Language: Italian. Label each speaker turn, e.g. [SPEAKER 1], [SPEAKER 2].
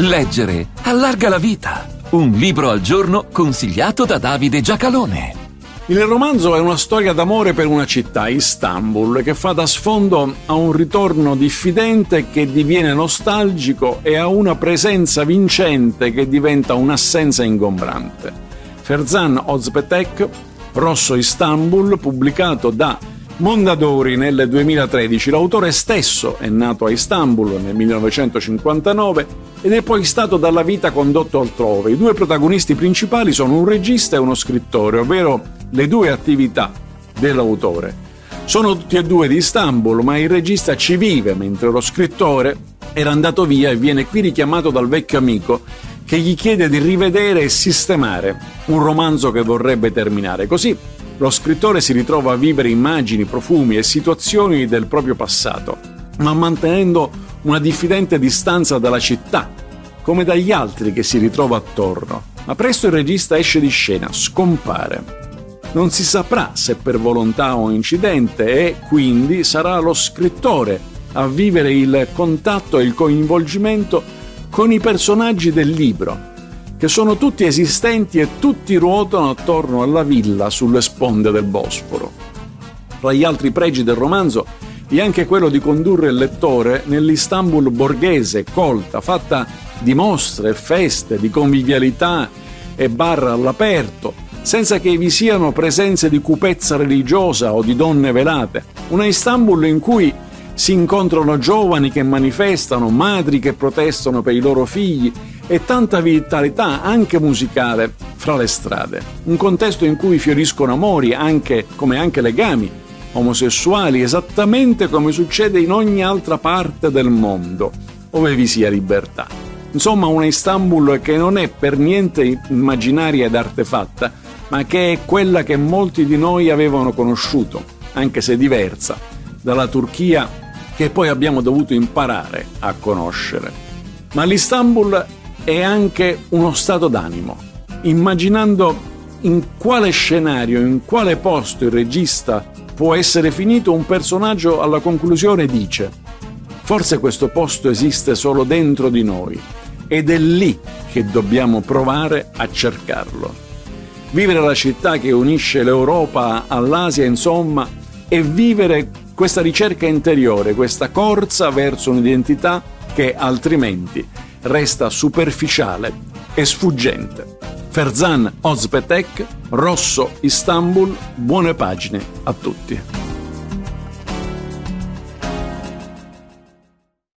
[SPEAKER 1] Leggere allarga la vita. Un libro al giorno consigliato da Davide Giacalone.
[SPEAKER 2] Il romanzo è una storia d'amore per una città, Istanbul, che fa da sfondo a un ritorno diffidente che diviene nostalgico e a una presenza vincente che diventa un'assenza ingombrante. Ferzan Ozpetek, Rosso Istanbul, pubblicato da Mondadori nel 2013. L'autore stesso è nato a Istanbul nel 1959 ed è poi stato dalla vita condotto altrove. I due protagonisti principali sono un regista e uno scrittore, ovvero le due attività dell'autore. Sono tutti e due di Istanbul, ma il regista ci vive, mentre lo scrittore era andato via e viene qui richiamato dal vecchio amico che gli chiede di rivedere e sistemare un romanzo che vorrebbe terminare. Così lo scrittore si ritrova a vivere immagini, profumi e situazioni del proprio passato, ma mantenendo una diffidente distanza dalla città, come dagli altri che si ritrova attorno. Ma presto il regista esce di scena, scompare. Non si saprà se per volontà o incidente e quindi sarà lo scrittore a vivere il contatto e il coinvolgimento con i personaggi del libro, che sono tutti esistenti e tutti ruotano attorno alla villa sulle sponde del Bosforo. Tra gli altri pregi del romanzo vi è anche quello di condurre il lettore nell'Istanbul borghese, colta, fatta di mostre, feste, di convivialità e bar all'aperto, senza che vi siano presenze di cupezza religiosa o di donne velate. Una Istanbul in cui si incontrano giovani che manifestano, madri che protestano per i loro figli e tanta vitalità anche musicale fra le strade. Un contesto in cui fioriscono amori, anche, come anche legami omosessuali, esattamente come succede in ogni altra parte del mondo, dove vi sia libertà. Insomma, una Istanbul che non è per niente immaginaria ed artefatta, ma che è quella che molti di noi avevano conosciuto, anche se diversa, dalla Turchia che poi abbiamo dovuto imparare a conoscere. Ma l'Istanbul è anche uno stato d'animo, immaginando in quale scenario, in quale posto il regista può essere finito, un personaggio alla conclusione dice Forse questo posto esiste solo dentro di noi ed è lì che dobbiamo provare a cercarlo. Vivere la città che unisce l'Europa all'Asia, insomma, e vivere questa ricerca interiore, questa corsa verso un'identità che altrimenti resta superficiale e sfuggente. Ferzan Ozpetek, Rosso Istanbul, buone pagine a tutti.